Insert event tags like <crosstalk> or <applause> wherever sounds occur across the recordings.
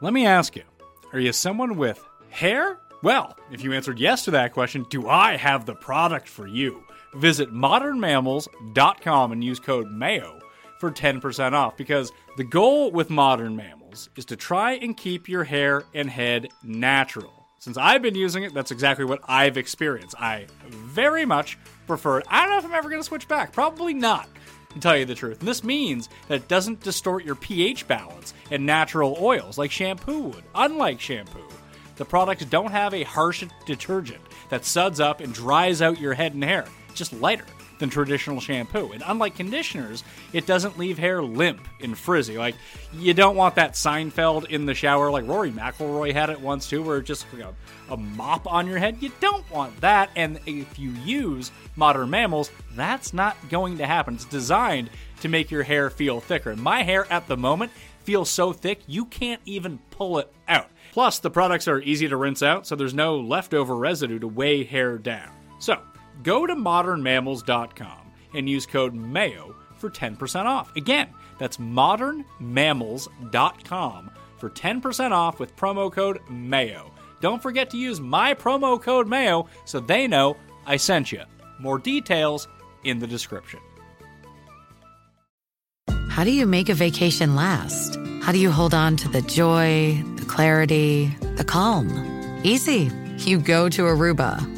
Let me ask you are you someone with hair? Well, if you answered yes to that question, do I have the product for you? Visit modernmammals.com and use code MAYO for 10% off because the goal with modern mammals is to try and keep your hair and head natural. Since I've been using it, that's exactly what I've experienced. I very much prefer it. I don't know if I'm ever going to switch back. Probably not, to tell you the truth. And this means that it doesn't distort your pH balance and natural oils like shampoo would. Unlike shampoo, the products don't have a harsh detergent that suds up and dries out your head and hair. It's just lighter than traditional shampoo. And unlike conditioners, it doesn't leave hair limp and frizzy. Like, you don't want that Seinfeld in the shower, like Rory McIlroy had it once too, where it's just a, a mop on your head. You don't want that. And if you use modern mammals, that's not going to happen. It's designed to make your hair feel thicker. My hair at the moment feels so thick, you can't even pull it out. Plus, the products are easy to rinse out, so there's no leftover residue to weigh hair down. So, go to modernmammals.com and use code MAYO for 10% off. Again, that's modernmammals.com for 10% off with promo code MAYO. Don't forget to use my promo code MAYO so they know I sent you. More details in the description. How do you make a vacation last? How do you hold on to the joy, the clarity, the calm? Easy. You go to Aruba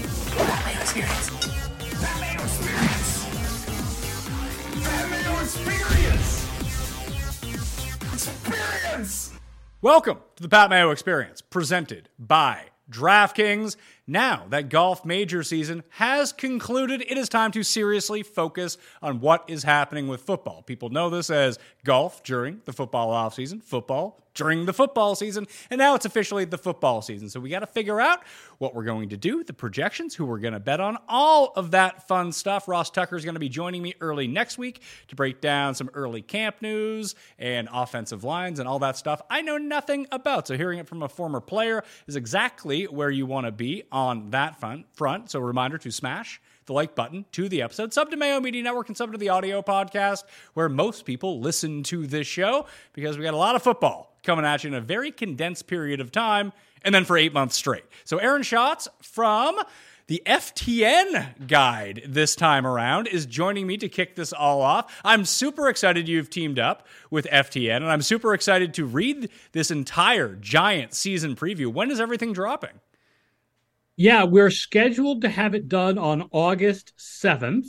Welcome to the Pat Mayo Experience, presented by DraftKings. Now that golf major season has concluded, it is time to seriously focus on what is happening with football. People know this as golf during the football offseason, football during the football season, and now it's officially the football season. So we got to figure out what we're going to do, the projections, who we're going to bet on, all of that fun stuff. Ross Tucker is going to be joining me early next week to break down some early camp news and offensive lines and all that stuff I know nothing about. So hearing it from a former player is exactly where you want to be that front. front. So a reminder to smash the like button to the episode. Sub to Mayo Media Network and sub to the audio podcast where most people listen to this show because we got a lot of football coming at you in a very condensed period of time and then for eight months straight. So, Aaron Schatz from the FTN guide this time around is joining me to kick this all off. I'm super excited you've teamed up with FTN, and I'm super excited to read this entire giant season preview. When is everything dropping? Yeah, we're scheduled to have it done on August 7th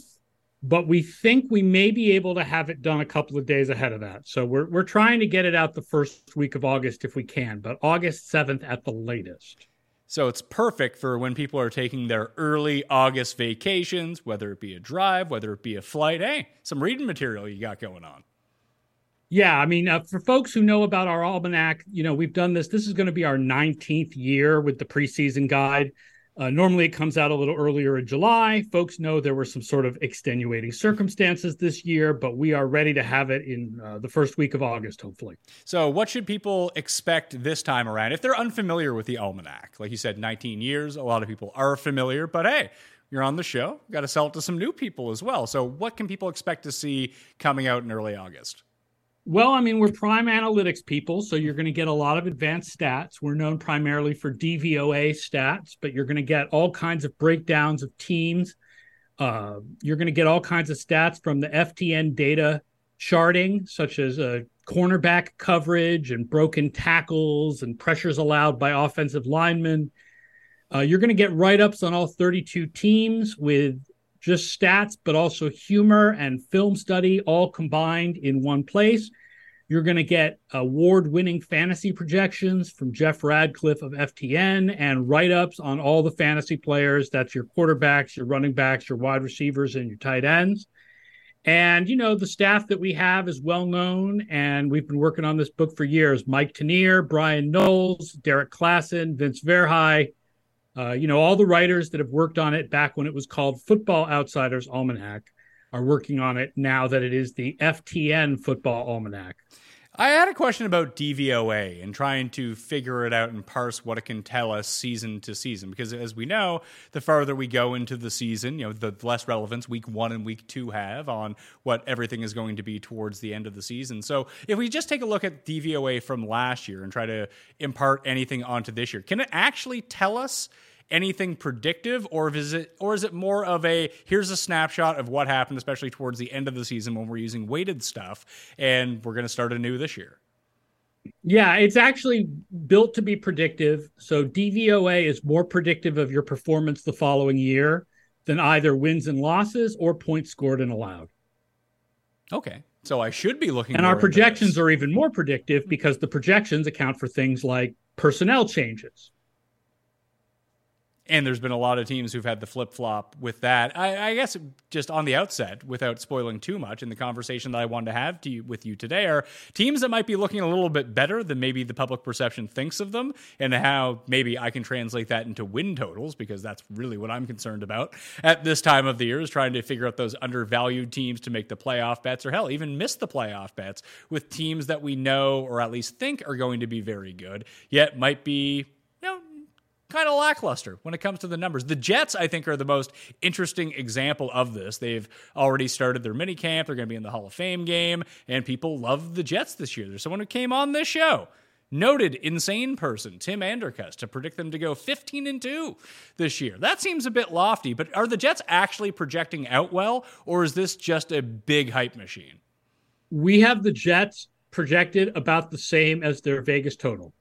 but we think we may be able to have it done a couple of days ahead of that. So we're we're trying to get it out the first week of August if we can, but August 7th at the latest. So it's perfect for when people are taking their early August vacations, whether it be a drive, whether it be a flight. Hey, some reading material you got going on. Yeah, I mean, uh, for folks who know about our almanac, you know, we've done this. This is going to be our 19th year with the preseason guide. Uh, normally, it comes out a little earlier in July. Folks know there were some sort of extenuating circumstances this year, but we are ready to have it in uh, the first week of August, hopefully. So, what should people expect this time around if they're unfamiliar with the almanac? Like you said, 19 years. A lot of people are familiar, but hey, you're on the show. Got to sell it to some new people as well. So, what can people expect to see coming out in early August? Well, I mean, we're prime analytics people, so you're going to get a lot of advanced stats. We're known primarily for DVOA stats, but you're going to get all kinds of breakdowns of teams. Uh, you're going to get all kinds of stats from the FTN data charting, such as uh, cornerback coverage and broken tackles and pressures allowed by offensive linemen. Uh, you're going to get write ups on all 32 teams with just stats, but also humor and film study all combined in one place. You're going to get award winning fantasy projections from Jeff Ratcliffe of FTN and write ups on all the fantasy players. That's your quarterbacks, your running backs, your wide receivers, and your tight ends. And, you know, the staff that we have is well known, and we've been working on this book for years. Mike Tanier, Bryan Knowles, Derrik Klassen, Vince Verhey, Uh, you know, all the writers that have worked on it back when it was called Football Outsiders Almanac are working on it now that it is the FTN Football Almanac. I had a question about DVOA and trying to figure it out and parse what it can tell us season to season. Because as we know, the farther we go into the season, you know, the less relevance week one and week two have on what everything is going to be towards the end of the season. So if we just take a look at DVOA from last year and try to impart anything onto this year, can it actually tell us? Anything predictive or is it or is it more of a here's a snapshot of what happened especially towards the end of the season when we're using weighted stuff and we're going to start anew this year? Yeah it's actually built to be predictive. So dvoa is more predictive of your performance the following year than either wins and losses or points scored and allowed. Okay so i should be looking and our projections are even more predictive because the projections account for things like personnel changes and there's been a lot of teams who've had the flip flop with that. I, I, guess just on the outset, without spoiling too much, in the conversation that I wanted to have to you, with you today are teams that might be looking a little bit better than maybe the public perception thinks of them, and how maybe I can translate that into win totals because that's really what I'm concerned about at this time of the year is trying to figure out those undervalued teams to make the playoff bets, or hell, even miss the playoff bets with teams that we know or at least think are going to be very good, yet might be kind of lackluster when it comes to the numbers. The Jets, I think, are the most interesting example of this. They've already started their mini camp. They're going to be in the Hall of Fame game, and people love the Jets this year. There's someone who came on this show noted insane person Tim Andercus to predict them to go 15 and 2 this year. That seems a bit lofty, but are the Jets actually projecting out well or is this just a big hype machine? We have the Jets projected about the same as their Vegas total.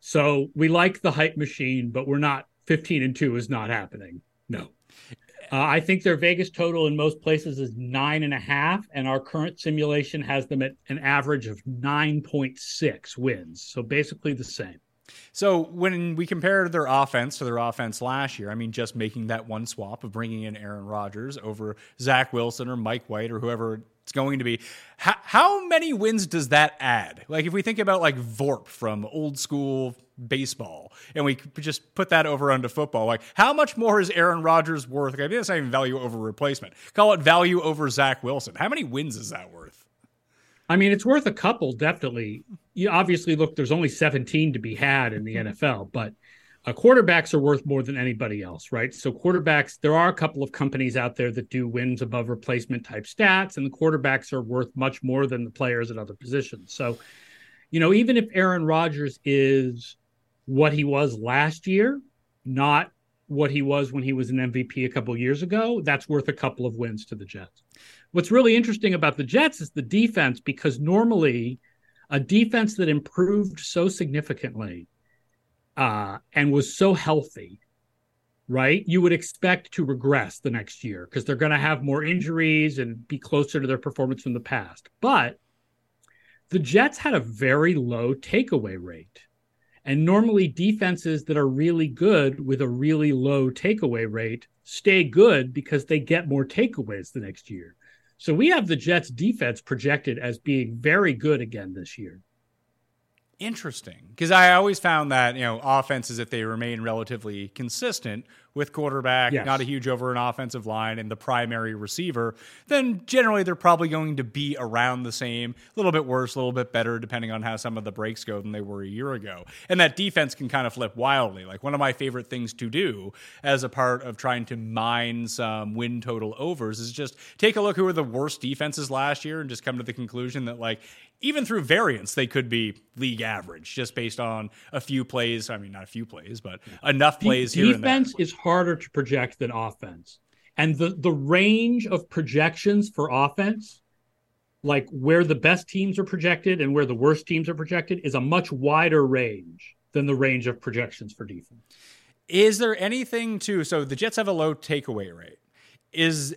So we like the hype machine, but we're not 15 and 2 is not happening. No. Uh, I think their Vegas total in most places is nine and a half, and our current simulation has them at an average of 9.6 wins. So basically the same. So when we compare their offense to their offense last year, I mean, just making that one swap of bringing in Aaron Rodgers over Zach Wilson or Mike White or whoever it's going to be. How, how many wins does that add? Like if we think about like Vorp from old school baseball and we just put that over onto football, like how much more is Aaron Rodgers worth? Like, I mean, that's not even value over replacement. Call it value over Zach Wilson. How many wins is that worth? I mean, it's worth a couple, definitely. You obviously look, there's only 17 to be had in the <laughs> NFL, but uh, quarterbacks are worth more than anybody else, right? So quarterbacks, there are a couple of companies out there that do wins above replacement type stats, and the quarterbacks are worth much more than the players at other positions. So, you know, even if Aaron Rodgers is what he was last year, not what he was when he was an MVP a couple years ago, that's worth a couple of wins to the Jets. What's really interesting about the Jets is the defense because normally a defense that improved so significantly uh, and was so healthy, right? You would expect to regress the next year because they're going to have more injuries and be closer to their performance from the past. But the Jets had a very low takeaway rate. And normally, defenses that are really good with a really low takeaway rate stay good because they get more takeaways the next year. So we have the Jets defense projected as being very good again this year. Interesting, because I always found that you know offenses, if they remain relatively consistent with quarterback, yes. not a huge over an offensive line, and the primary receiver, then generally they're probably going to be around the same, a little bit worse, a little bit better, depending on how some of the breaks go than they were a year ago. And that defense can kind of flip wildly. Like one of my favorite things to do as a part of trying to mine some win total overs is just take a look who were the worst defenses last year and just come to the conclusion that like even through variance, they could be league average just based on a few plays. I mean, not a few plays, but enough plays De- here. Defense is harder to project than offense, and the the range of projections for offense, like where the best teams are projected and where the worst teams are projected, is a much wider range than the range of projections for defense. Is there anything to so the Jets have a low takeaway rate? Is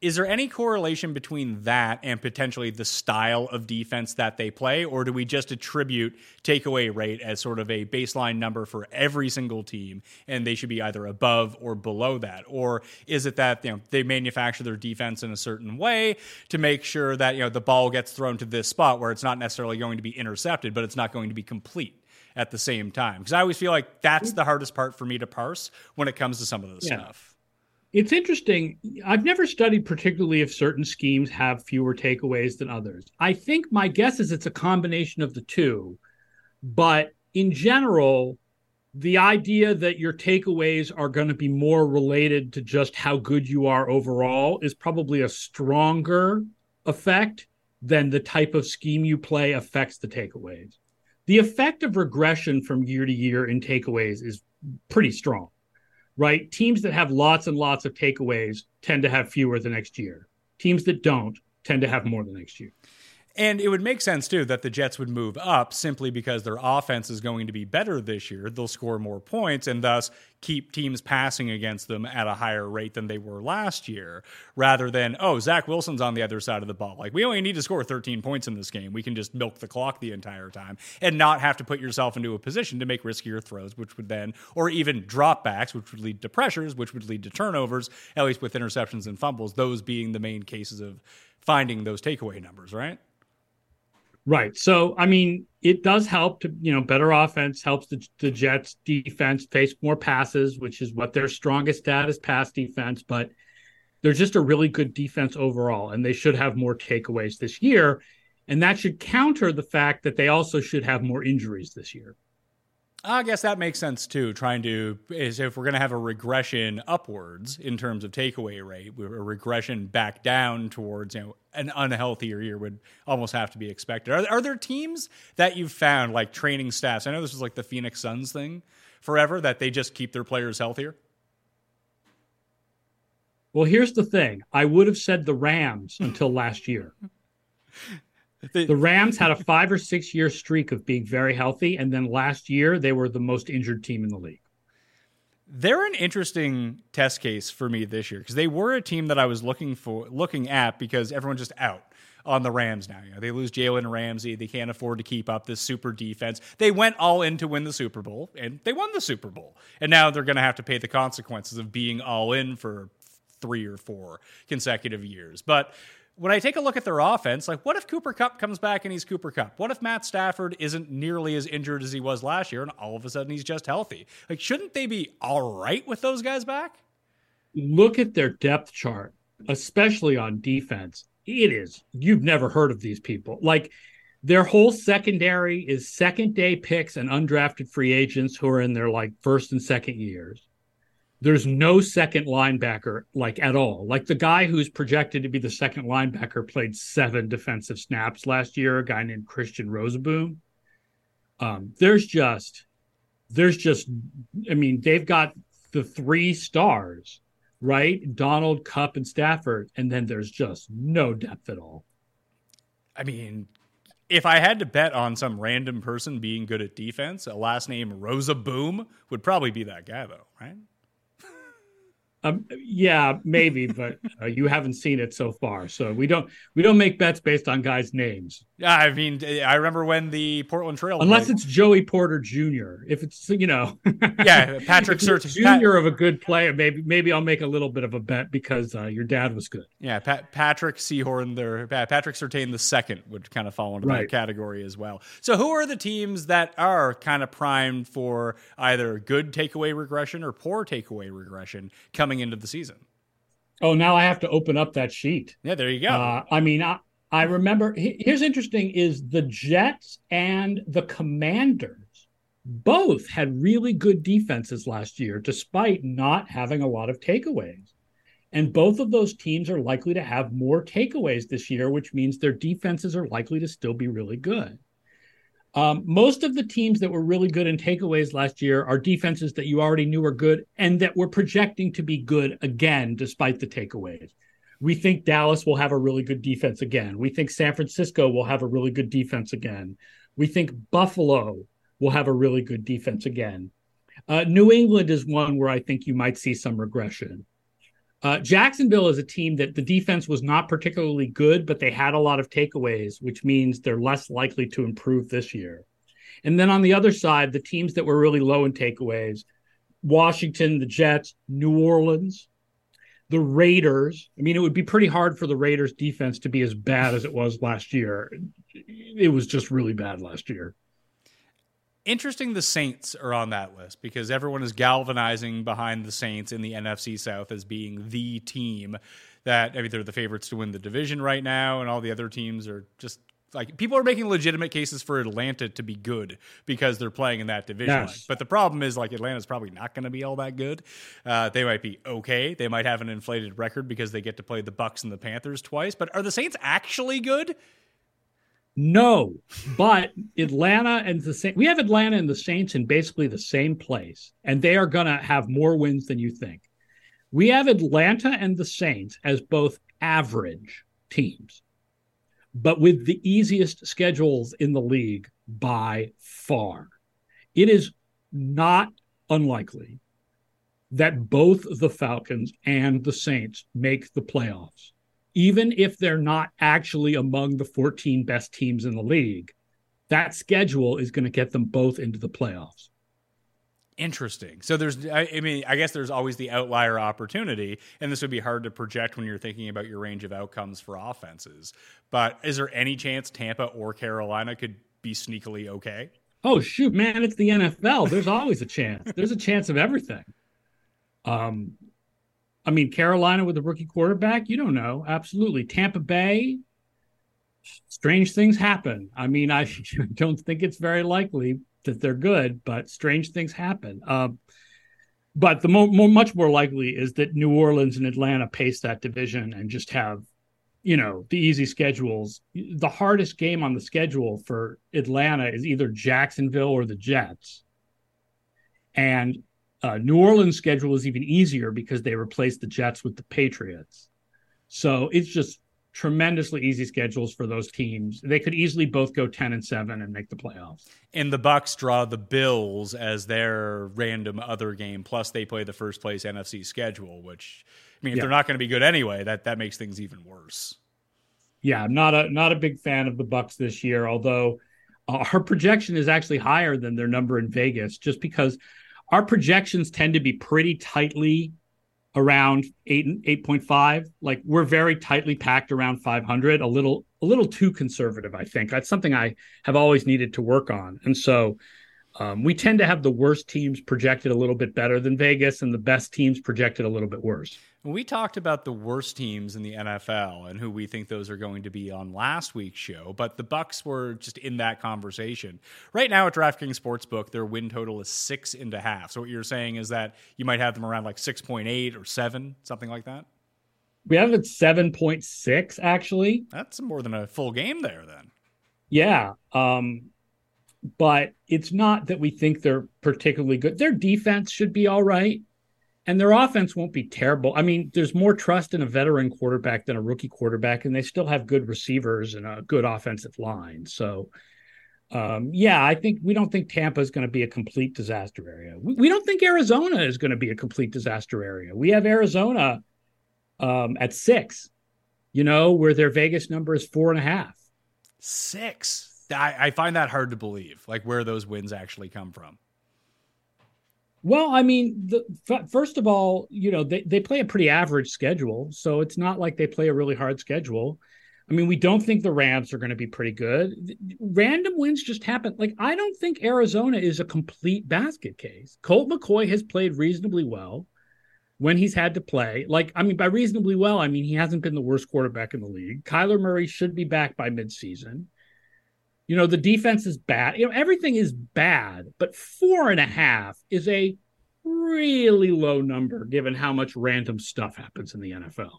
is there any correlation between that and potentially the style of defense that they play or do we just attribute takeaway rate as sort of a baseline number for every single team and they should be either above or below that or is it that you know they manufacture their defense in a certain way to make sure that you know the ball gets thrown to this spot where it's not necessarily going to be intercepted but it's not going to be complete at the same time. Because I always feel like that's mm. the hardest part for me to parse when it comes to some of this Yeah. stuff. It's interesting. I've never studied particularly if certain schemes have fewer takeaways than others. I think my guess is it's a combination of the two. But in general, the idea that your takeaways are going to be more related to just how good you are overall is probably a stronger effect than the type of scheme you play affects the takeaways. The effect of regression from year to year in takeaways is pretty strong right? Teams that have lots and lots of takeaways tend to have fewer the next year. Teams that don't tend to have more the next year. And it would make sense too that the Jets would move up simply because their offense is going to be better this year. They'll score more points and thus keep teams passing against them at a higher rate than they were last year, rather than, oh, Zach Wilson's on the other side of the ball. Like, we only need to score 13 points in this game. We can just milk the clock the entire time and not have to put yourself into a position to make riskier throws, which would then, or even dropbacks, which would lead to pressures, which would lead to turnovers, at least with interceptions and fumbles, those being the main cases of finding those takeaway numbers, right? Right. So, I mean, it does help to, you know, better offense helps the, the Jets defense face more passes, which is what their strongest stat is pass defense. But they're just a really good defense overall, and they should have more takeaways this year. And that should counter the fact that they also should have more injuries this year. I guess that makes sense too. Trying to is if we're going to have a regression upwards in terms of takeaway rate, a regression back down towards you know an unhealthier year would almost have to be expected. Are, are there teams that you've found like training staffs? I know this was like the Phoenix Suns thing forever that they just keep their players healthier. Well, here's the thing I would have said the Rams until last year. <laughs> The Rams had a five or six year streak of being very healthy. And then last year, they were the most injured team in the league. They're an interesting test case for me this year because they were a team that I was looking for, looking at because everyone's just out on the Rams now. You know, they lose Jalen Ramsey. They can't afford to keep up this super defense. They went all in to win the Super Bowl, and they won the Super Bowl. And now they're going to have to pay the consequences of being all in for three or four consecutive years. But when I take a look at their offense, like what if Cooper Kupp comes back and he's Cooper Kupp? What if Matt Stafford isn't nearly as injured as he was last year and all of a sudden he's just healthy? Like, shouldn't they be all right with those guys back? Look at their depth chart, especially on defense. It is, you've never heard of these people. Like, their whole secondary is second day picks and undrafted free agents who are in their like first and second years. There's no second linebacker like at all. Like the guy who's projected to be the second linebacker played seven defensive snaps last year, a guy named Christian Rozeboom. Um, there's just there's just I mean, they've got the three stars, right? Donald, Kupp, and Stafford, and then there's just no depth at all. I mean, if I had to bet on some random person being good at defense, a last name Rozeboom would probably be that guy, though, right? Um, yeah, maybe, but uh, you haven't seen it so far, so we don't we don't make bets based on guys' names. Yeah, I mean, I remember when the Portland Trail, unless played. it's Joey Porter Jr. If it's you know, yeah, <laughs> Patrick Surtain Jr. of a good player, maybe maybe I'll make a little bit of a bet because uh, your dad was good. Yeah, Pat, Patrick Sehorn, there, Patrick Surtain the second would kind of fall into Right. that category as well. So, who are the teams that are kind of primed for either good takeaway regression or poor takeaway regression coming into the season? Oh, now I have to open up that sheet. Yeah, there you go. Uh, I mean, I, I remember. Here's interesting: is the Jets and the Commanders both had really good defenses last year, despite not having a lot of takeaways. And both of those teams are likely to have more takeaways this year, which means their defenses are likely to still be really good. Um, most of the teams that were really good in takeaways last year are defenses that you already knew were good and that were projecting to be good again, despite the takeaways. We think Dallas will have a really good defense again. We think San Francisco will have a really good defense again. We think Buffalo will have a really good defense again. Uh, New England is one where I think you might see some regression. Uh, Jacksonville is a team that the defense was not particularly good, but they had a lot of takeaways, which means they're less likely to improve this year. And then on the other side, the teams that were really low in takeaways Washington, the Jets, New Orleans, the Raiders. I mean, it would be pretty hard for the Raiders defense to be as bad as it was last year. It was just really bad last year. Interesting the Saints are on that list because everyone is galvanizing behind the Saints in the NFC South as being the team that I mean they're the favorites to win the division right now and all the other teams are just like people are making legitimate cases for Atlanta to be good because they're playing in that division. Yes. But the problem is like Atlanta's probably not going to be all that good. Uh, they might be okay. They might have an inflated record because they get to play the Bucs and the Panthers twice. But are the Saints actually good? No, but Atlanta and the Saints, we have Atlanta and the Saints in basically the same place, and they are going to have more wins than you think. We have Atlanta and the Saints as both average teams, but with the easiest schedules in the league by far. It is not unlikely that both the Falcons and the Saints make the playoffs even if they're not actually among the 14 best teams in the league, that schedule is going to get them both into the playoffs. Interesting. So there's, I, I, mean, I guess there's always the outlier opportunity, and this would be hard to project when you're thinking about your range of outcomes for offenses. But is there any chance Tampa or Carolina could be sneakily okay? Oh shoot, man! It's the NFL. There's always a chance. There's a chance of everything. Um, I mean, Carolina with a rookie quarterback, you don't know. Absolutely. Tampa Bay, strange things happen. I mean, I <laughs> don't think it's very likely that they're good, but strange things happen. Uh, but the mo- mo- much more likely is that New Orleans and Atlanta pace that division and just have, you know, the easy schedules. The hardest game on the schedule for Atlanta is either Jacksonville or the Jets. And uh, New Orleans' schedule is even easier because they replaced the Jets with the Patriots. So it's just tremendously easy schedules for those teams. They could easily both go 10 and 7 and make the playoffs. And the Bucs draw the Bills as their random other game plus they play the first place NFC schedule, which I mean if yeah. they're not going to be good anyway, that that makes things even worse. Yeah, I'm not a not a big fan of the Bucs this year, although uh, our projection is actually higher than their number in Vegas just because our projections tend to be pretty tightly around eight and eight point five. Like we're very tightly packed around five hundred. A little a little too conservative, I think. That's something I have always needed to work on, and so. Um, we tend to have the worst teams projected a little bit better than Vegas, and the best teams projected a little bit worse. We talked about the worst teams in the NFL and who we think those are going to be on last week's show, but the Bucs were just in that conversation. Right now at DraftKings Sportsbook, their win total is six and a half. So what you're saying is that you might have them around like six point eight or seven, something like that. We have it seven point six actually. That's more than a full game there then. Yeah. Um, but it's not that we think they're particularly good. Their defense should be all right and their offense won't be terrible. I mean, there's more trust in a veteran quarterback than a rookie quarterback, and they still have good receivers and a good offensive line. So, um, yeah, I think we don't think Tampa is going to be a complete disaster area. We, we don't think Arizona is going to be a complete disaster area. We have Arizona um, at six, you know, where their Vegas number is four and a half. Six. I, I find that hard to believe, like where those wins actually come from. Well, I mean, the, f- first of all, you know, they, they play a pretty average schedule. So it's not like they play a really hard schedule. I mean, we don't think the Rams are going to be pretty good. Random wins just happen. Like, I don't think Arizona is a complete basket case. Colt McCoy has played reasonably well when he's had to play. Like, I mean, by reasonably well, I mean he hasn't been the worst quarterback in the league. Kyler Murray should be back by midseason. You know, the defense is bad. You know, everything is bad, but four and a half is a really low number given how much random stuff happens in the NFL.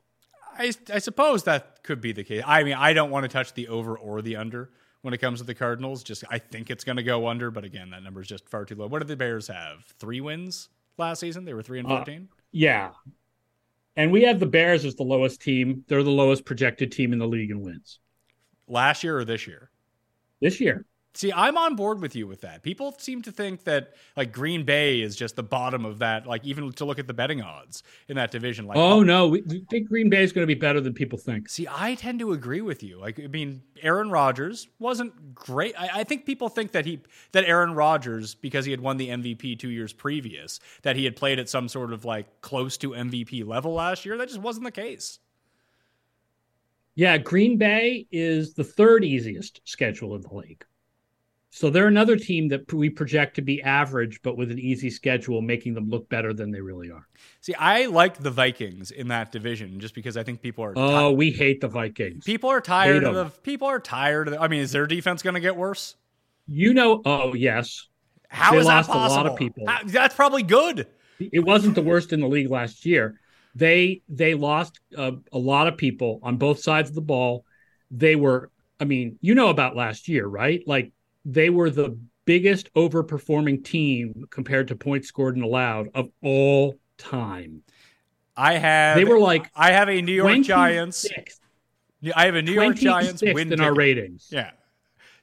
I, I suppose that could be the case. I mean, I don't want to touch the over or the under when it comes to the Cardinals. Just I think it's going to go under, but again, that number is just far too low. What did the Bears have? Three wins last season. They were three and uh, fourteen. Uh, yeah, and we have the Bears as the lowest team. They're the lowest projected team in the league in wins. Last year or this year? This year. See, I'm on board with you with that. People seem to think that like Green Bay is just the bottom of that. Like even to look at the betting odds in that division. Like, oh, oh no, we, we think Green Bay is going to be better than people think. See, I tend to agree with you. Like, I mean, Aaron Rodgers wasn't great. I, I think people think that he that Aaron Rodgers because he had won the MVP two years previous that he had played at some sort of like close to MVP level last year. That just wasn't the case. Yeah, Green Bay is the third easiest schedule in the league. So they're another team that we project to be average, but with an easy schedule, making them look better than they really are. See, I like the Vikings in that division just because I think people are. Oh, we hate the Vikings. People are tired of the. People are tired of. The, I mean, is their defense going to get worse? You know. Oh yes. How they is lost that possible? a lot of people. How- that's probably good. It wasn't the worst in the league last year. They they lost uh, a lot of people on both sides of the ball. They were. I mean, you know about last year, right? Like they were the biggest overperforming team compared to points scored and allowed of all time. I have. They were like I have a New York Giants. I have a New York Giants win in our ratings. Yeah.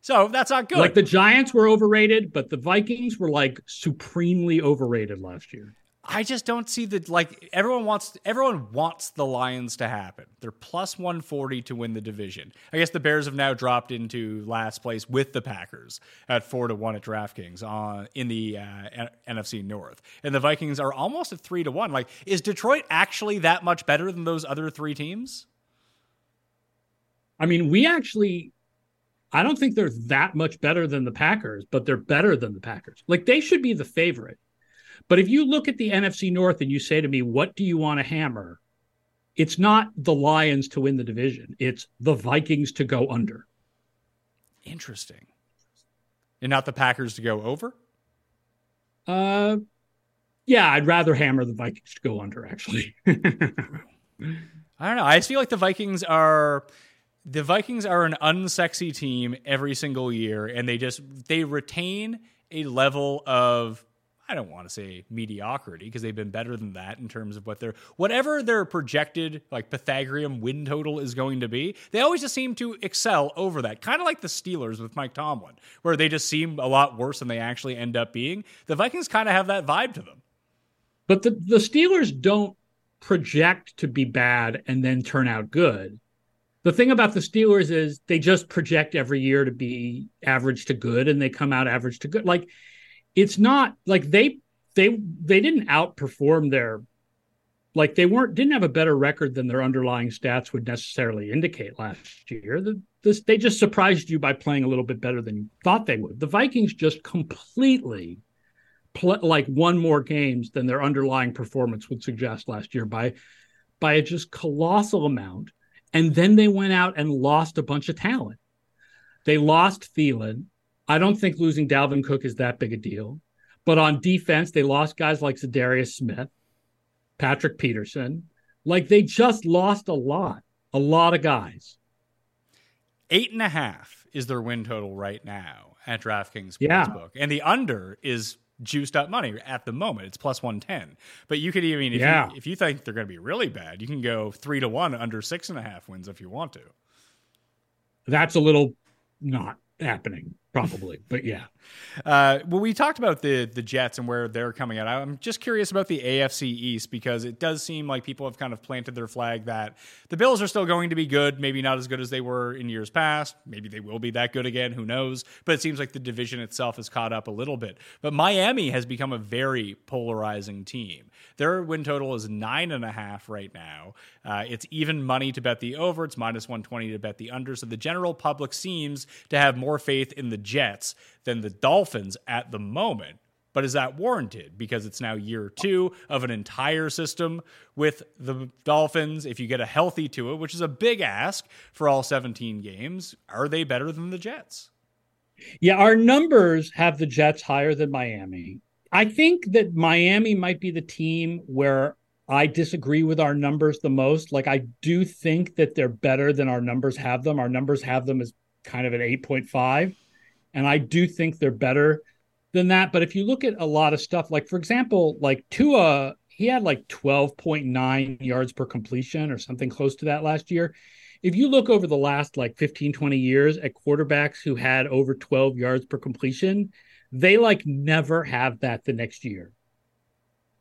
So that's not good. Like the Giants were overrated, but the Vikings were like supremely overrated last year. I just don't see the like everyone wants everyone wants the Lions to happen. They're plus 140 to win the division. I guess the Bears have now dropped into last place with the Packers at 4 to 1 at DraftKings on in the uh, NFC North. And the Vikings are almost at 3 to 1. Like is Detroit actually that much better than those other 3 teams? I mean, we actually I don't think they're that much better than the Packers, but they're better than the Packers. Like they should be the favorite. But if you look at the NFC North and you say to me, what do you want to hammer? It's not the Lions to win the division. It's the Vikings to go under. Interesting. And not the Packers to go over? Uh yeah, I'd rather hammer the Vikings to go under actually. <laughs> I don't know. I feel like the Vikings are the Vikings are an unsexy team every single year, and they just they retain a level of I don't want to say mediocrity because they've been better than that in terms of what their whatever their projected like Pythagorean win total is going to be. They always just seem to excel over that, kind of like the Steelers with Mike Tomlin, where they just seem a lot worse than they actually end up being. The Vikings kind of have that vibe to them. But the, the Steelers don't project to be bad and then turn out good. The thing about the Steelers is they just project every year to be average to good and they come out average to good. Like it's not like they they they didn't outperform their like they weren't didn't have a better record than their underlying stats would necessarily indicate last year. The, this they just surprised you by playing a little bit better than you thought they would. The Vikings just completely pl- like won more games than their underlying performance would suggest last year by by a just colossal amount. And then they went out and lost a bunch of talent. They lost Thielen. I don't think losing Dalvin Cook is that big a deal. But on defense, they lost guys like Za'Darius Smith, Patrick Peterson. Like they just lost a lot, a lot of guys. Eight and a half is their win total right now at DraftKings Yeah. And the under is juiced up money at the moment. It's plus one ten. But you could even if Yeah. you if you think they're going to be really bad, you can go three to one under six and a half wins if you want to. That's a little not happening, probably. but yeah. Uh, well, we talked about the the Jets and where they're coming out. I'm just curious about the AFC East because it does seem like people have kind of planted their flag that the Bills are still going to be good, maybe not as good as they were in years past. Maybe they will be that good again. Who knows? But it seems like the division itself has caught up a little bit. But Miami has become a very polarizing team. Their win total is nine and a half right now. Uh, it's even money to bet the over. It's minus 120 to bet the under. So the general public seems to have more faith in the Jets than the Dolphins at the moment. But is that warranted? Because it's now year two of an entire system with the Dolphins. If you get a healthy to it, which is a big ask for all 17 games, are they better than the Jets? Yeah, our numbers have the Jets higher than Miami. I think that Miami might be the team where I disagree with our numbers the most. Like, I do think that they're better than our numbers have them. Our numbers have them as kind of an 8.5. And I do think they're better than that. But if you look at a lot of stuff, like, for example, like Tua, he had like 12.9 yards per completion or something close to that last year. If you look over the last like 15 20 years at quarterbacks who had over 12 yards per completion they like never have that the next year.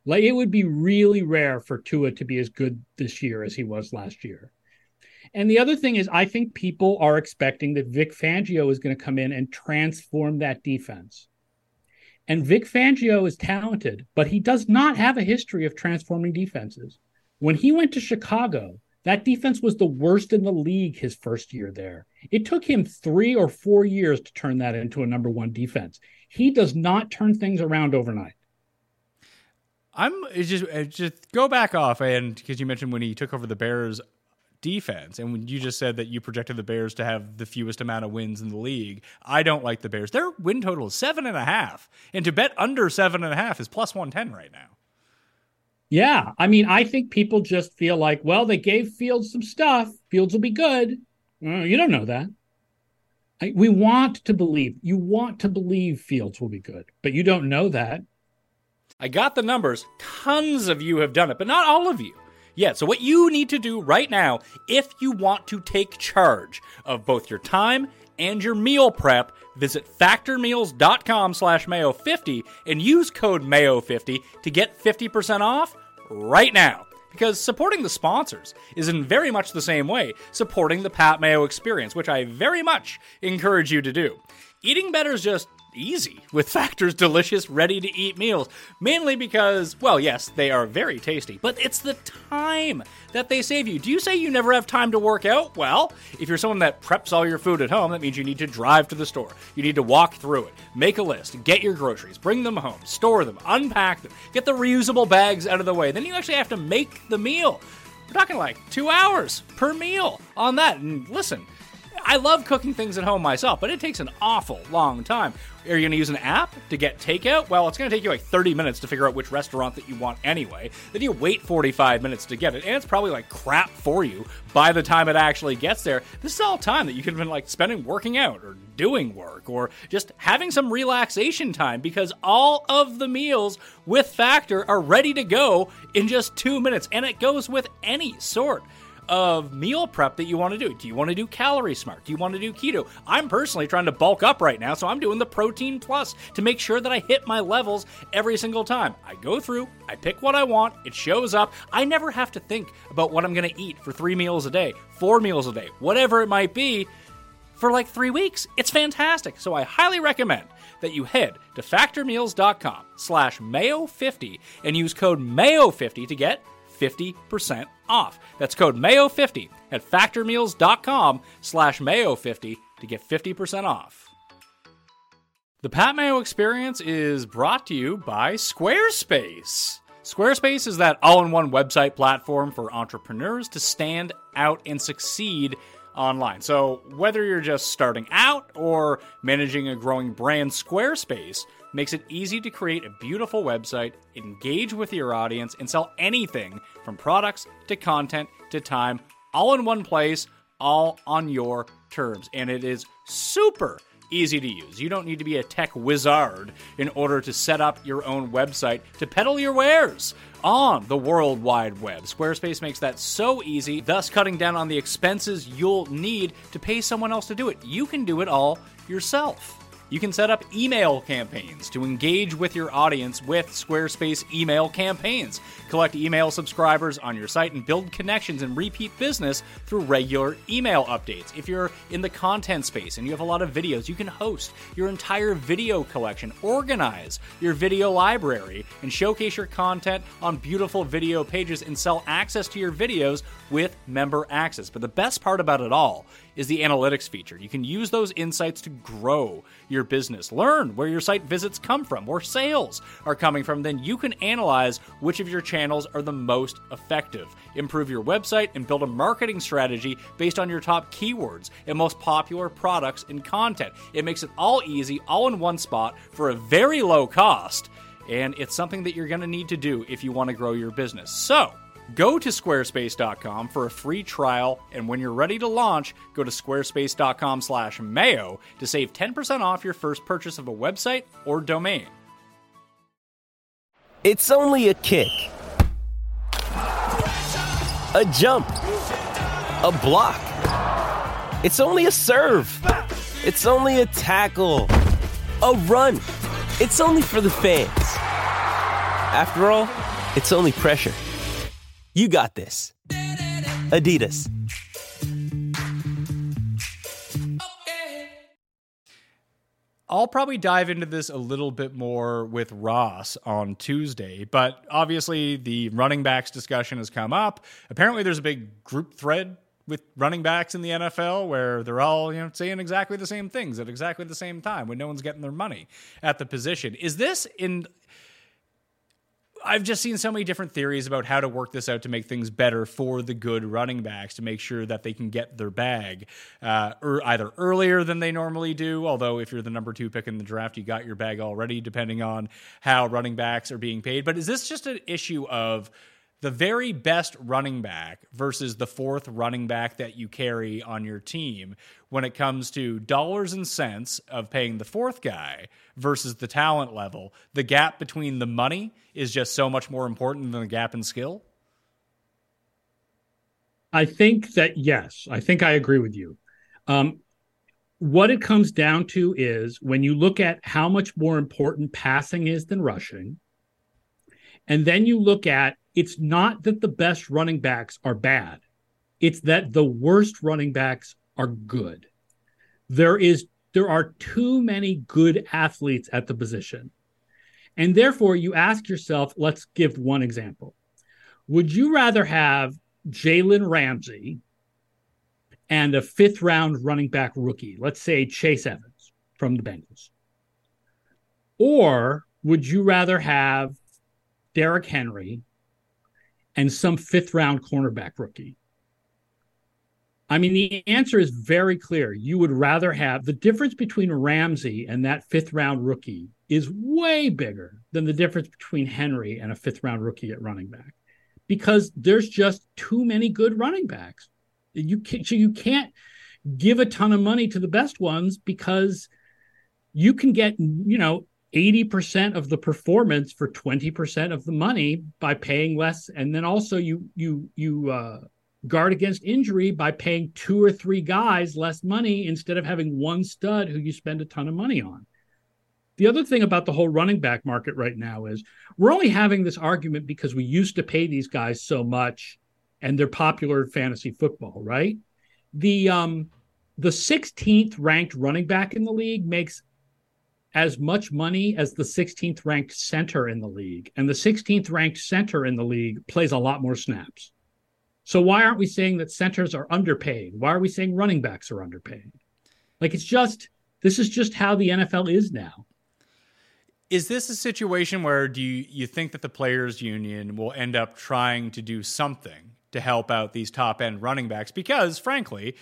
Like it would be really rare for Tua to be as good this year as he was last year and the other thing is i think people are expecting that Vic Fangio is going to come in and transform that defense and Vic Fangio is talented but he does not have a history of transforming defenses when he went to Chicago That defense was the worst in the league his first year there. It took him three or four years to turn that into a number one defense. He does not turn things around overnight. I'm just just go back off and because you mentioned when he took over the Bears defense and when you just said that you projected the Bears to have the fewest amount of wins in the league. I don't like the Bears. Their win total is seven and a half, and to bet under seven and a half is plus one ten right now. Yeah, I mean, I think people just feel like, well, they gave Fields some stuff. Fields will be good. Uh, you don't know that. I, we want to believe. You want to believe Fields will be good, but you don't know that. I got the numbers. Tons of you have done it, but not all of you. Yeah, so what you need to do right now, if you want to take charge of both your time and your meal prep, visit factormeals.com slash mayo50 and use code mayo50 to get 50% off right now. Because supporting the sponsors is in very much the same way supporting the Pat Mayo experience, which I very much encourage you to do. Eating better is just easy with Factor's delicious, ready to eat meals. Mainly because, well, yes, they are very tasty, but it's the time that they save you. Do you say you never have time to work out? Well, if you're someone that preps all your food at home, that means you need to drive to the store. You need to walk through it, make a list, get your groceries, bring them home, store them, unpack them, get the reusable bags out of the way. Then you actually have to make the meal. We're talking like two hours per meal on that. And listen, I love cooking things at home myself, but it takes an awful long time. Are you going to use an app to get takeout? Well, it's going to take you like 30 minutes to figure out which restaurant that you want anyway. Then you wait 45 minutes to get it, and it's probably like crap for you by the time it actually gets there. This is all time that you could have been like spending working out or doing work or just having some relaxation time because all of the meals with Factor are ready to go in just two minutes, and it goes with any sort of meal prep that you want to do. Do you want to do calorie smart? Do you want to do keto? I'm personally trying to bulk up right now, so I'm doing the protein plus to make sure that I hit my levels every single time. I go through, I pick what I want, it shows up. I never have to think about what I'm going to eat for three meals a day, four meals a day, whatever it might be. For like three weeks. It's fantastic. So I highly recommend that you head to factormeals.com slash mayo50 and use code mayo50 to get 50% off. That's code MAYO50 at factormeals.com slash MAYO50 to get 50% off. The Pat Mayo Experience is brought to you by Squarespace. Squarespace is that all in one website platform for entrepreneurs to stand out and succeed online. So, whether you're just starting out or managing a growing brand, Squarespace makes it easy to create a beautiful website, engage with your audience, and sell anything from products to content to time, all in one place, all on your terms. And it is super easy to use. You don't need to be a tech wizard in order to set up your own website to peddle your wares on the World Wide Web. Squarespace makes that so easy, thus cutting down on the expenses you'll need to pay someone else to do it. You can do it all yourself. You can set up email campaigns to engage with your audience with Squarespace email campaigns. Collect email subscribers on your site and build connections and repeat business through regular email updates. If you're in the content space and you have a lot of videos, you can host your entire video collection, organize your video library, and showcase your content on beautiful video pages and sell access to your videos with member access. But the best part about it all is the analytics feature. You can use those insights to grow your business, learn where your site visits come from, where sales are coming from. Then you can analyze which of your channels are the most effective, improve your website, and build a marketing strategy based on your top keywords and most popular products and content. It makes it all easy, all in one spot for a very low cost. And it's something that you're going to need to do if you want to grow your business. So, Go to squarespace.com for a free trial, and when you're ready to launch, go to squarespace.com/mayo to save 10% off your first purchase of a website or domain. It's only a kick. A jump. A block. It's only a serve. It's only a tackle. A run. It's only for the fans. After all, it's only pressure. You got this. Adidas. I'll probably dive into this a little bit more with Ross on Tuesday, but obviously the running backs discussion has come up. Apparently, there's a big group thread with running backs in the NFL where they're all, you know, saying exactly the same things at exactly the same time when no one's getting their money at the position. Is this in I've just seen so many different theories about how to work this out to make things better for the good running backs to make sure that they can get their bag uh, or either earlier than they normally do. Although, if you're the number two pick in the draft, you got your bag already, depending on how running backs are being paid. But is this just an issue of the very best running back versus the fourth running back that you carry on your team when it comes to dollars and cents of paying the fourth guy versus the talent level. The gap between the money is just so much more important than the gap in skill. I think that, yes, I think I agree with you. Um, what it comes down to is when you look at how much more important passing is than rushing, and then you look at it's not that the best running backs are bad. It's that the worst running backs are good. There is there are too many good athletes at the position. And therefore you ask yourself, let's give one example. Would you rather have Jalen Ramsey and a fifth round running back rookie, let's say Chase Evans from the Bengals? Or would you rather have Derrick Henry and some fifth round cornerback rookie? I mean, the answer is very clear. You would rather have the difference between Ramsey and that fifth round rookie is way bigger than the difference between Henry and a fifth round rookie at running back because there's just too many good running backs. You can't, you can't give a ton of money to the best ones because you can get, you know, 80% of the performance for 20% of the money by paying less. And then also you you you uh, guard against injury by paying two or three guys less money instead of having one stud who you spend a ton of money on. The other thing about the whole running back market right now is we're only having this argument because we used to pay these guys so much and they're popular in fantasy football right? The um the 16th ranked running back in the league makes as much money as the 16th ranked center in the league. And the 16th ranked center in the league plays a lot more snaps. So why aren't we saying that centers are underpaid? Why are we saying running backs are underpaid? Like it's just this is just how the NFL is now. Is this a situation where do you, you think that the players union will end up trying to do something to help out these top end running backs because frankly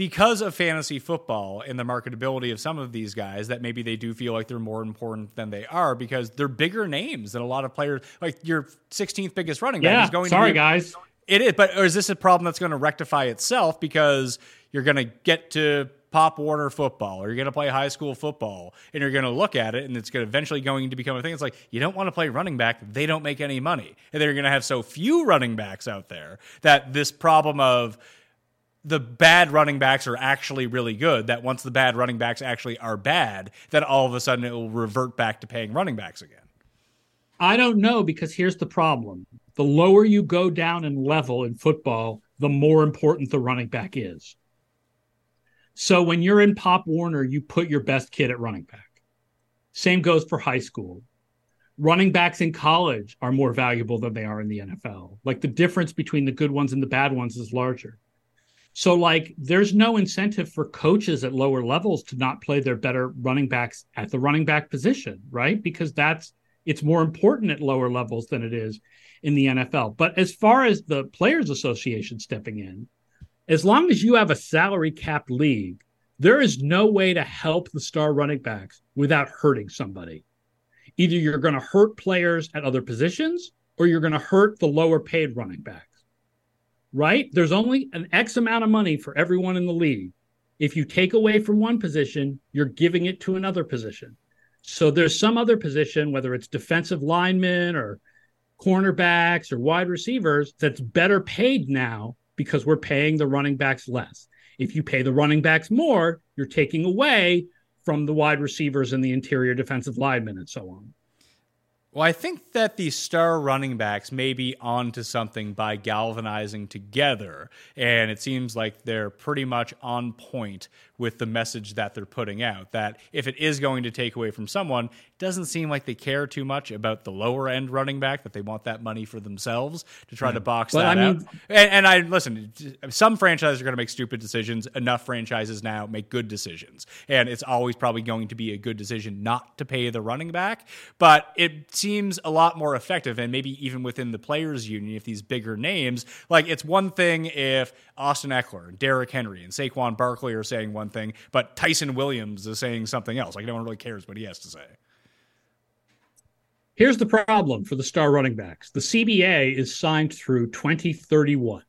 because of fantasy football and the marketability of some of these guys that maybe they do feel like they're more important than they are because they're bigger names than a lot of players. Like your 16th biggest running back yeah, is going sorry to be, guys. It is but is this a problem that's going to rectify itself because you're going to get to pop warner football or you're going to play high school football and you're going to look at it and it's going to eventually going to become a thing? It's like you don't want to play running back they don't make any money. And they're going to have so few running backs out there that this problem of the bad running backs are actually really good. That once the bad running backs actually are bad, that all of a sudden it will revert back to paying running backs again. I don't know because here's the problem. The lower you go down in level in football, the more important the running back is. So when you're in Pop Warner, you put your best kid at running back. Same goes for high school. Running backs in college are more valuable than they are in the NFL. Like the difference between the good ones and the bad ones is larger. So, like, there's no incentive for coaches at lower levels to not play their better running backs at the running back position, right? Because that's it's more important at lower levels than it is in the NFL. But as far as the Players Association stepping in, as long as you have a salary cap league, there is no way to help the star running backs without hurting somebody. Either you're going to hurt players at other positions or you're going to hurt the lower paid running back right? There's only an X amount of money for everyone in the league. If you take away from one position, you're giving it to another position. So there's some other position, whether it's defensive linemen or cornerbacks or wide receivers, that's better paid now because we're paying the running backs less. If you pay the running backs more, you're taking away from the wide receivers and the interior defensive linemen and so on. Well, I think that the star running backs may be onto something by galvanizing together. And it seems like they're pretty much on point with the message that they're putting out. That if it is going to take away from someone, it doesn't seem like they care too much about the lower end running back, that they want that money for themselves to try to hmm. box But that I mean- out. And, and I listen, some franchises are going to make stupid decisions. Enough franchises now make good decisions. And it's always probably going to be a good decision not to pay the running back. But it seems a lot more effective. And maybe even within the players' union, if these bigger names, like it's one thing if Austin Ekeler and Derrick Henry and Saquon Barkley are saying one thing, but Ty'Son Williams is saying something else. Like no one really cares what he has to say. Here's the problem for the star running backs the CBA is signed through 2031.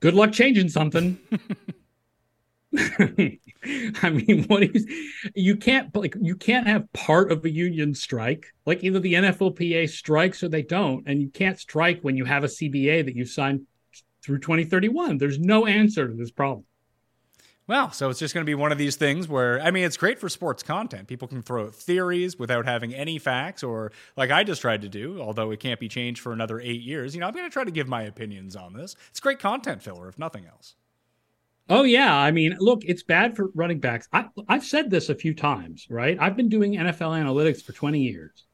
Good luck changing something. <laughs> I mean, what is you can't like you can't have part of a union strike. Like either the NFLPA strikes or they don't, and you can't strike when you have a CBA that you signed through 2031. There's no answer to this problem. Well, so it's just going to be one of these things where, I mean, it's great for sports content. People can throw out theories without having any facts, or like I just tried to do, although it can't be changed for another eight years. You know, I'm going to try to give my opinions on this. It's great content filler, if nothing else. Oh yeah, I mean, look, it's bad for running backs. I, I've said this a few times, right? I've been doing NFL analytics for 20 years.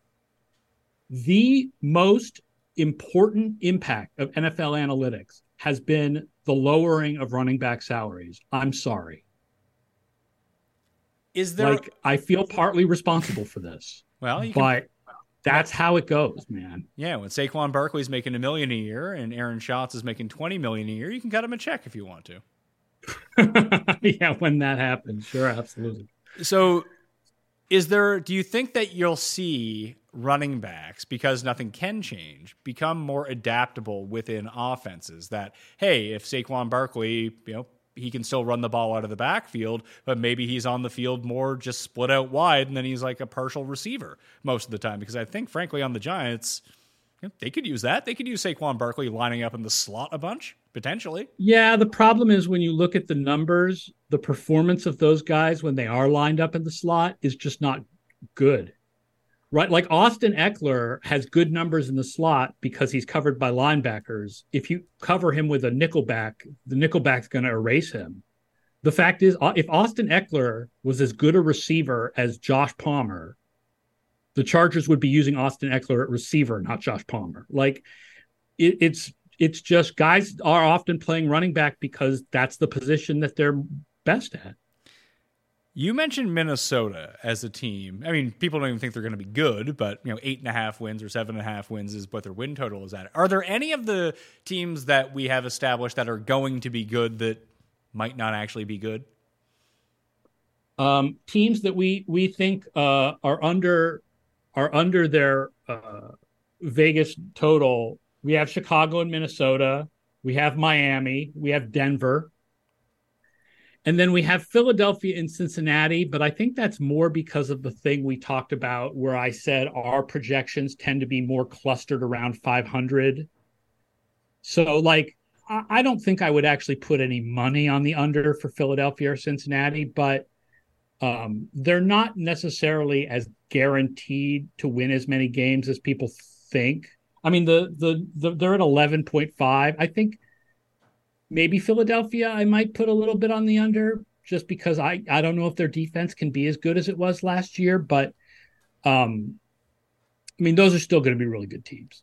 The most important impact of NFL analytics has been the lowering of running back salaries. I'm sorry. Is there, Like I feel partly responsible for this, well, you can, but that's how it goes, man. yeah, when Saquon Barkley's making a million a year and Aaron Schatz is making 20 million a year, you can cut him a check if you want to. <laughs> yeah, when that happens, sure, absolutely. So, is there? Do you think that you'll see running backs because nothing can change become more adaptable within offenses? That hey, if Saquon Barkley, you know, he can still run the ball out of the backfield, but maybe he's on the field more just split out wide, and then he's like a partial receiver most of the time. Because I think, frankly, on the Giants, you know, they could use that. They could use Saquon Barkley lining up in the slot a bunch potentially. Yeah, the problem is when you look at the numbers, the performance of those guys when they are lined up in the slot is just not good. Right? Like Austin Ekeler has good numbers in the slot because he's covered by linebackers. If you cover him with a nickelback, the nickelback's going to erase him. The fact is, uh, if Austin Ekeler was as good a receiver as Josh Palmer, the Chargers would be using Austin Ekeler at receiver, not Josh Palmer. Like it, it's it's just guys are often playing running back because that's the position that they're best at. You mentioned Minnesota as a team. I mean, people don't even think they're going to be good, but you know, eight and a half wins or seven and a half wins is what their win total is at. Are there any of the teams that we have established that are going to be good that might not actually be good? Um, teams that we we think uh, are under are under their uh, Vegas total. We have Chicago and Minnesota. We have Miami. We have Denver. And then we have Philadelphia and Cincinnati, but I think that's more because of the thing we talked about where I said our projections tend to be more clustered around 500. So, like, I, I don't think I would actually put any money on the under for Philadelphia or Cincinnati, but um, they're not necessarily as guaranteed to win as many games as people think. I mean, the the, the they're at 11.5. I think maybe Philadelphia, I might put a little bit on the under just because I, I don't know if their defense can be as good as it was last year, but um, I mean, those are still going to be really good teams.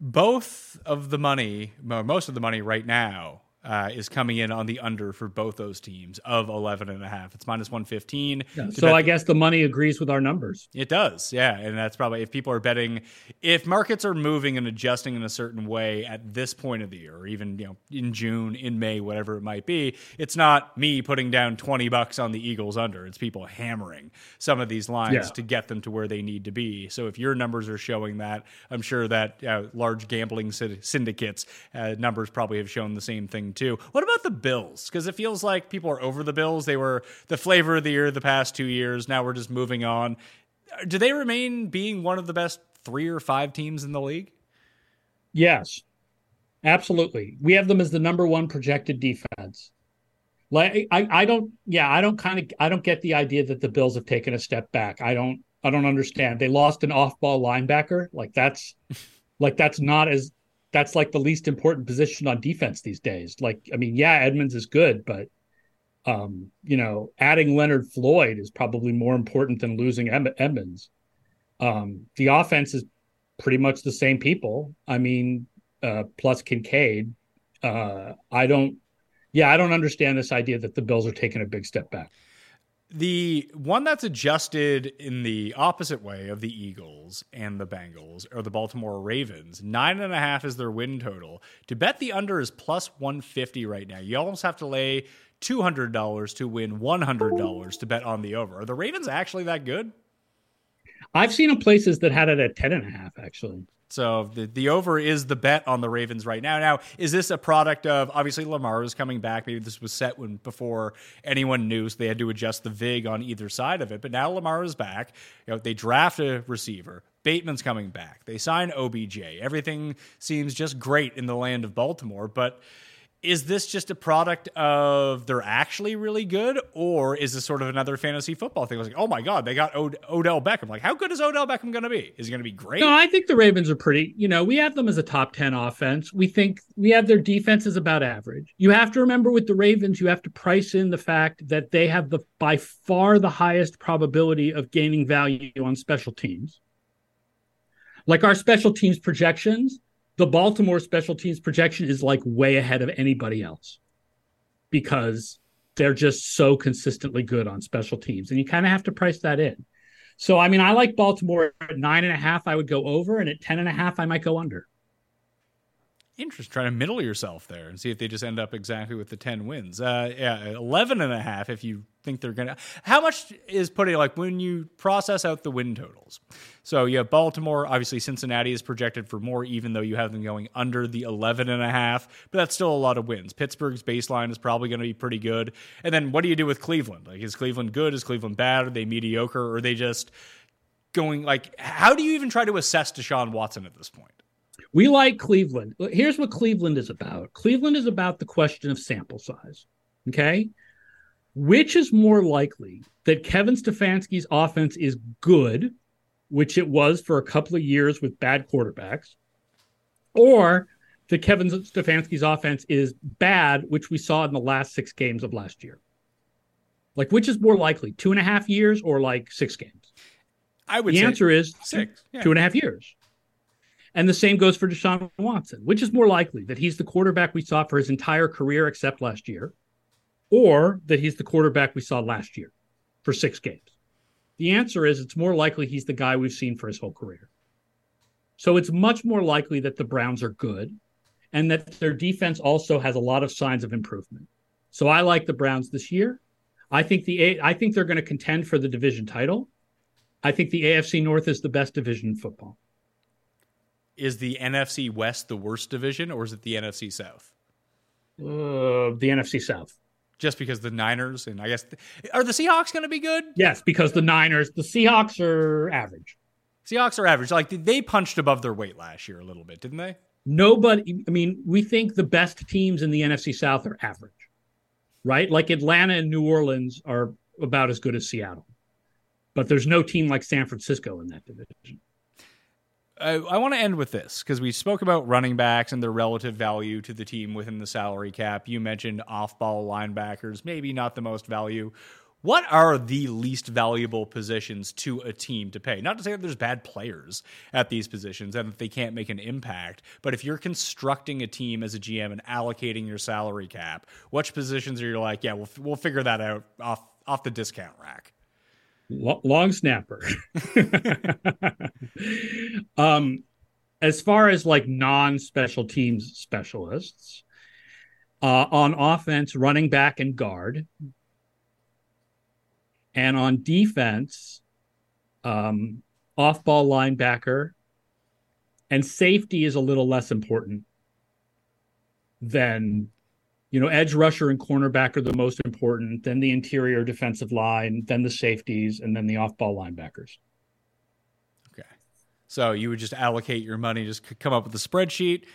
Both of the money, most of the money right now, uh, is coming in on the under for both those teams of 11 and a half. It's minus 115. Yeah, so bet I guess the money agrees with our numbers. It does, yeah, and that's probably if people are betting, if markets are moving and adjusting in a certain way at this point of the year, or even you know in June, in May, whatever it might be, it's not me putting down twenty bucks on the Eagles under. It's people hammering some of these lines Yeah. to get them to where they need to be. So if your numbers are showing that, I'm sure that uh, large gambling syndicates uh, numbers probably have shown the same thing too. What about the Bills? Because it feels like people are over the Bills. They were the flavor of the year the past two years. Now we're just moving on. Uh, do they remain being one of the best three or five teams in the league? Yes, absolutely. We have them as the number one projected defense. Like I, I don't, yeah, I don't kind of, I don't get the idea that the Bills have taken a step back. I don't, I don't understand. They lost an off-ball linebacker. Like that's like that's not as that's like the least important position on defense these days. Like I mean, yeah, Edmunds is good, but um, you know, adding Leonard Floyd is probably more important than losing Edmunds. Um, the offense is pretty much the same people. I mean, uh, plus Kincaid. Uh, I don't, yeah, I don't understand this idea that the Bills are taking a big step back. The one that's adjusted in the opposite way of the Eagles and the Bengals or the Baltimore Ravens, nine and a half is their win total. To bet the under is plus 150 right now. You almost have to lay $200 to win $100 to bet on the over. Are the Ravens actually that good? I've seen them places that had it at 10 and a half, actually. So the, the over is the bet on the Ravens right now. Now, is this a product of obviously Lamar is coming back? Maybe this was set when before anyone knew, so they had to adjust the vig on either side of it. But now Lamar is back. You know, they draft a receiver. Bateman's coming back. They sign OBJ. Everything seems just great in the land of Baltimore, but is this just a product of they're actually really good, or is this sort of another fantasy football thing? I was like, oh my god, they got Od- Odell Beckham. Like, how good is Odell Beckham going to be? Is he going to be great? No, I think the Ravens are pretty. You know, we have them as a top ten offense. We think we have their defense is about average. You have to remember with the Ravens, you have to price in the fact that they have the by far the highest probability of gaining value on special teams. Like our special teams projections, the Baltimore special teams projection is like way ahead of anybody else because they're just so consistently good on special teams. And you kind of have to price that in. So, I mean, I like Baltimore at nine and a half, I would go over, and at ten and a half, I might go under. Interest trying to middle yourself there and see if they just end up exactly with the 10 wins. Uh, yeah, 11 and a half if you think they're going to. How much is putting, like, when you process out the win totals? So you have Baltimore, obviously Cincinnati is projected for more, even though you have them going under the 11 and a half, but that's still a lot of wins. Pittsburgh's baseline is probably going to be pretty good. And then what do you do with Cleveland? Like, is Cleveland good? Is Cleveland bad? Are they mediocre? Or are they just going, like, how do you even try to assess Deshaun Watson at this point? We like Cleveland. Here's what Cleveland is about Cleveland is about the question of sample size. Okay. Which is more likely that Kevin Stefanski's offense is good, which it was for a couple of years with bad quarterbacks, or that Kevin Stefanski's offense is bad, which we saw in the last six games of last year? Like, which is more likely, two and a half years or like six games? I would. The answer is six, yeah. two and a half years. And the same goes for Deshaun Watson. Which is more likely that he's the quarterback we saw for his entire career except last year, or that he's the quarterback we saw last year for six games? The answer is it's more likely he's the guy we've seen for his whole career. So it's much more likely that the Browns are good and that their defense also has a lot of signs of improvement. So I like the Browns this year. I think the I think they're going to contend for the division title. I think the AFC North is the best division in football is the NFC West the worst division, or is it the NFC South? Uh, the NFC South. Just because the Niners and I guess are the Seahawks going to be good? Yes, because the Niners, the Seahawks are average. Seahawks are average. Like they punched above their weight last year a little bit, didn't they? Nobody. I mean, we think the best teams in the NFC South are average, right? Like Atlanta and New Orleans are about as good as Seattle, but there's no team like San Francisco in that division. Uh, I, I want to end with this because we spoke about running backs and their relative value to the team within the salary cap. You mentioned off ball linebackers, maybe not the most value. What are the least valuable positions to a team to pay? Not to say that there's bad players at these positions and that they can't make an impact, but if you're constructing a team as a GM and allocating your salary cap, which positions are you like, yeah, we'll, we'll figure that out off off the discount rack? Long snapper. <laughs> um, as far as like non special teams specialists, uh, on offense, running back and guard, and on defense, um, off ball linebacker, and safety is a little less important than you know, edge rusher and cornerback are the most important, then the interior defensive line, then the safeties, and then the off ball linebackers. Okay. So you would just allocate your money, just come up with a spreadsheet,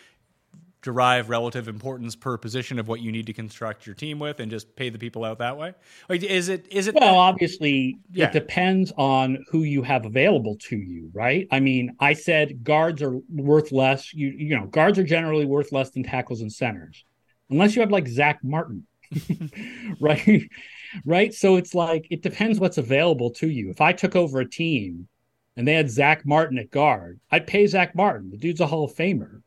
derive relative importance per position of what you need to construct your team with and just pay the people out that way? Like, is it is it Well, obviously, Yeah. it depends on who you have available to you, right? I mean, I said guards are worth less. You you know, guards are generally worth less than tackles and centers, unless you have like Zack Martin, <laughs> right? Right. So it's like it depends what's available to you. If I took over a team and they had Zack Martin at guard, I'd pay Zack Martin. The dude's a Hall of Famer.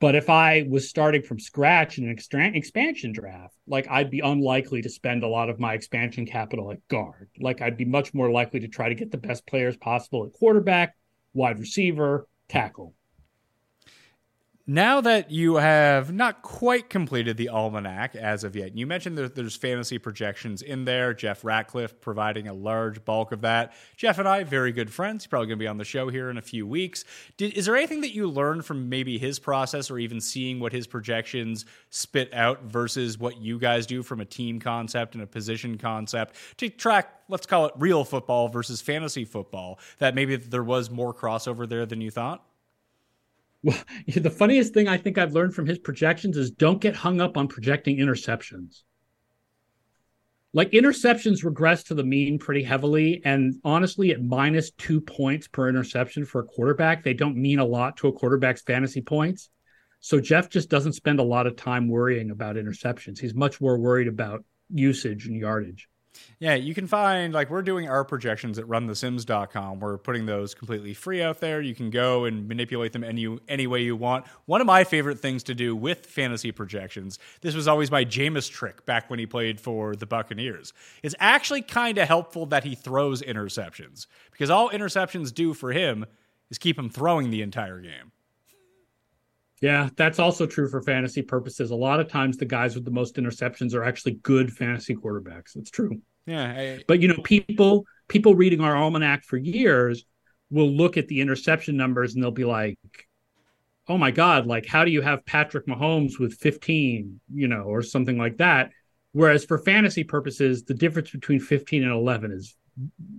But if I was starting from scratch in an extra- expansion draft, like I'd be unlikely to spend a lot of my expansion capital at guard. Like I'd be much more likely to try to get the best players possible at quarterback, wide receiver, tackle. Now that you have not quite completed the almanac as of yet, you mentioned that there's fantasy projections in there. Jeff Ratcliffe providing a large bulk of that. Jeff and I, very good friends. He's probably going to be on the show here in a few weeks. Did, is there anything that you learned from maybe his process or even seeing what his projections spit out versus what you guys do from a team concept and a position concept to track, let's call it real football versus fantasy football, that maybe there was more crossover there than you thought? Well, <laughs> the funniest thing I think I've learned from his projections is don't get hung up on projecting interceptions. Like interceptions regress to the mean pretty heavily. And honestly, at minus two points per interception for a quarterback, they don't mean a lot to a quarterback's fantasy points. So Jeff just doesn't spend a lot of time worrying about interceptions. He's much more worried about usage and yardage. Yeah, you can find like we're doing our projections at runthesims.com. We're putting those completely free out there. You can go and manipulate them any any way you want. One of my favorite things to do with fantasy projections, this was always my Jameis trick back when he played for the Buccaneers. It's actually kind of helpful that he throws interceptions because all interceptions do for him is keep him throwing the entire game. Yeah, that's also true for fantasy purposes. A lot of times the guys with the most interceptions are actually good fantasy quarterbacks. It's true. Yeah, I, But you know, people people reading our almanac for years will look at the interception numbers and they'll be like, "Oh my god, like how do you have Patrick Mahomes with 15, you know, or something like that?" Whereas for fantasy purposes, the difference between 15 and 11 is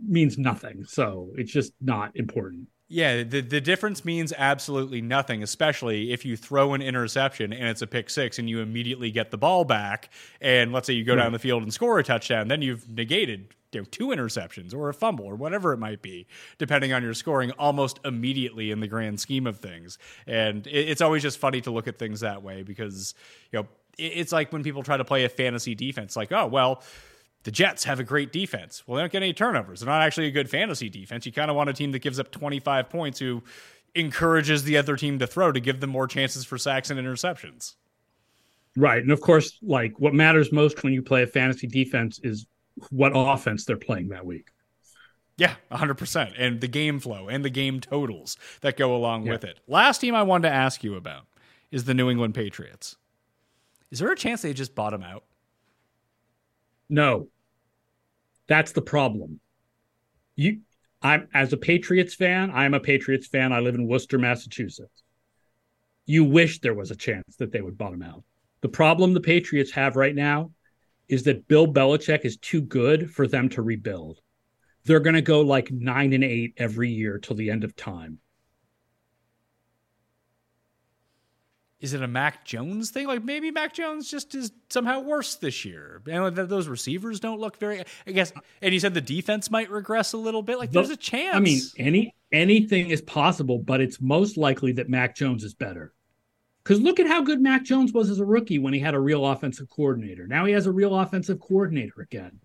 means nothing. So, it's just not important. Yeah, the the difference means absolutely nothing, especially if you throw an interception and it's a pick six and you immediately get the ball back. And let's say you go hmm. down the field and score a touchdown, then you've negated you know, two interceptions or a fumble or whatever it might be, depending on your scoring, almost immediately in the grand scheme of things. And it, it's always just funny to look at things that way because you know it, it's like when people try to play a fantasy defense, like oh well the Jets have a great defense. Well, they don't get any turnovers. They're not actually a good fantasy defense. You kind of want a team that gives up 25 points who encourages the other team to throw to give them more chances for sacks and interceptions. Right. And of course, like what matters most when you play a fantasy defense is what offense they're playing that week. Yeah, 100%. And the game flow and the game totals that go along with it. Last team I wanted to ask you about is the New England Patriots. Is there a chance they just bottom out? No. That's the problem. You I'm as a Patriots fan, I'm a Patriots fan. I live in Worcester, Massachusetts. You wish there was a chance that they would bottom out. The problem the Patriots have right now is that Bill Belichick is too good for them to rebuild. They're going to go like 9 and 8 every year till the end of time. Is it a Mac Jones thing? Like maybe Mac Jones just is somehow worse this year. And those receivers don't look very I guess and you said the defense might regress a little bit. Like there's a chance. I mean, any anything is possible, but it's most likely that Mac Jones is better. Because look at how good Mac Jones was as a rookie when he had a real offensive coordinator. Now he has a real offensive coordinator again.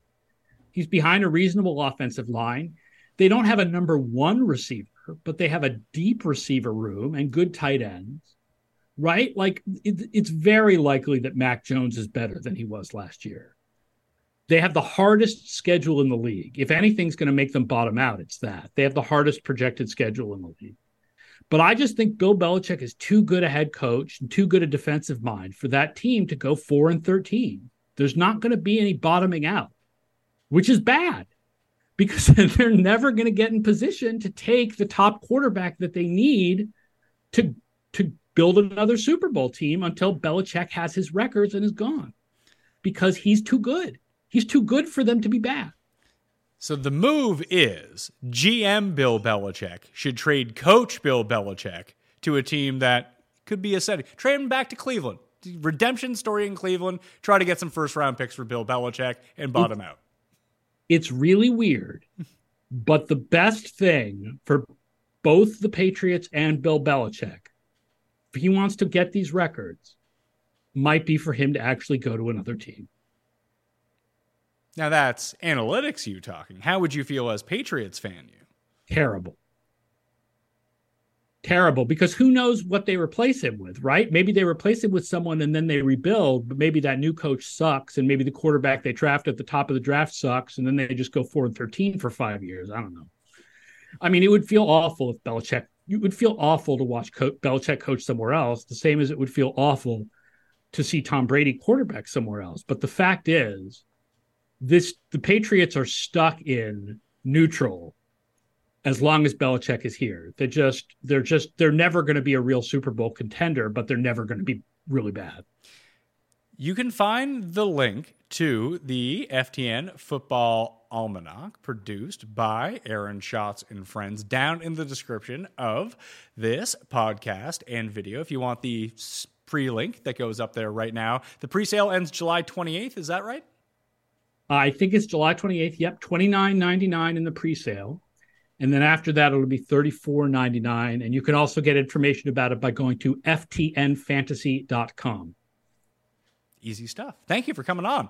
He's behind a reasonable offensive line. They don't have a number one receiver, but they have a deep receiver room and good tight ends, right? Like it, it's very likely that Mac Jones is better than he was last year. They have the hardest schedule in the league. If anything's going to make them bottom out, it's that. They have the hardest projected schedule in the league. But I just think Bill Belichick is too good a head coach and too good a defensive mind for that team to go 4 and 13. There's not going to be any bottoming out, which is bad because <laughs> they're never going to get in position to take the top quarterback that they need to to build another Super Bowl team until Belichick has his records and is gone. Because he's too good. He's too good for them to be bad. So the move is GM Bill Belichick should trade coach Bill Belichick to a team that could be a setting. Trade him back to Cleveland. Redemption story in Cleveland. Try to get some first round picks for Bill Belichick and bottom out. It's really weird, but the best thing for both the Patriots and Bill Belichick, if he wants to get these records, might be for him to actually go to another team. Now that's analytics you talking. How would you feel as Patriots fan you? Terrible. Terrible because who knows what they replace him with, right? Maybe they replace him with someone and then they rebuild, but maybe that new coach sucks and maybe the quarterback they draft at the top of the draft sucks and then they just go 4 and 13 for 5 years. I don't know. I mean, it would feel awful if Belichick, it would feel awful to watch Co- Belichick coach somewhere else, the same as it would feel awful to see Tom Brady quarterback somewhere else. But the fact is, this the Patriots are stuck in neutral as long as Belichick is here. They just they're just they're never going to be a real Super Bowl contender, but they're never going to be really bad. You can find the link to the FTN Football Almanac produced by Aaron Schatz and friends down in the description of this podcast and video. If you want the pre link that goes up there right now, the pre sale ends July 28th. Is that right? I think it's July 28th. Yep, 29.99 in the pre-sale. And then after that, it'll be $34.99. And you can also get information about it by going to ftnfantasy.com. Easy stuff. Thank you for coming on.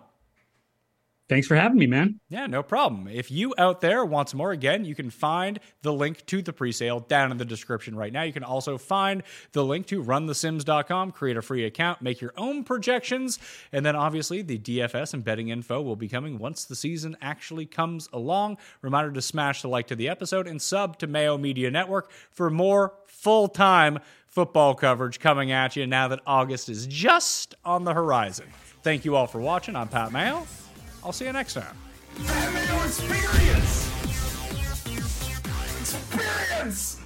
Thanks for having me, man. Yeah, no problem. If you out there want some more, again, you can find the link to the presale down in the description right now. You can also find the link to runthesims.com, create a free account, make your own projections, and then obviously the DFS and betting info will be coming once the season actually comes along. Reminder to smash the like to the episode and sub to Mayo Media Network for more full time football coverage coming at you now that August is just on the horizon. Thank you all for watching. I'm Pat Mayo. I'll see you next time. Experience! Experience!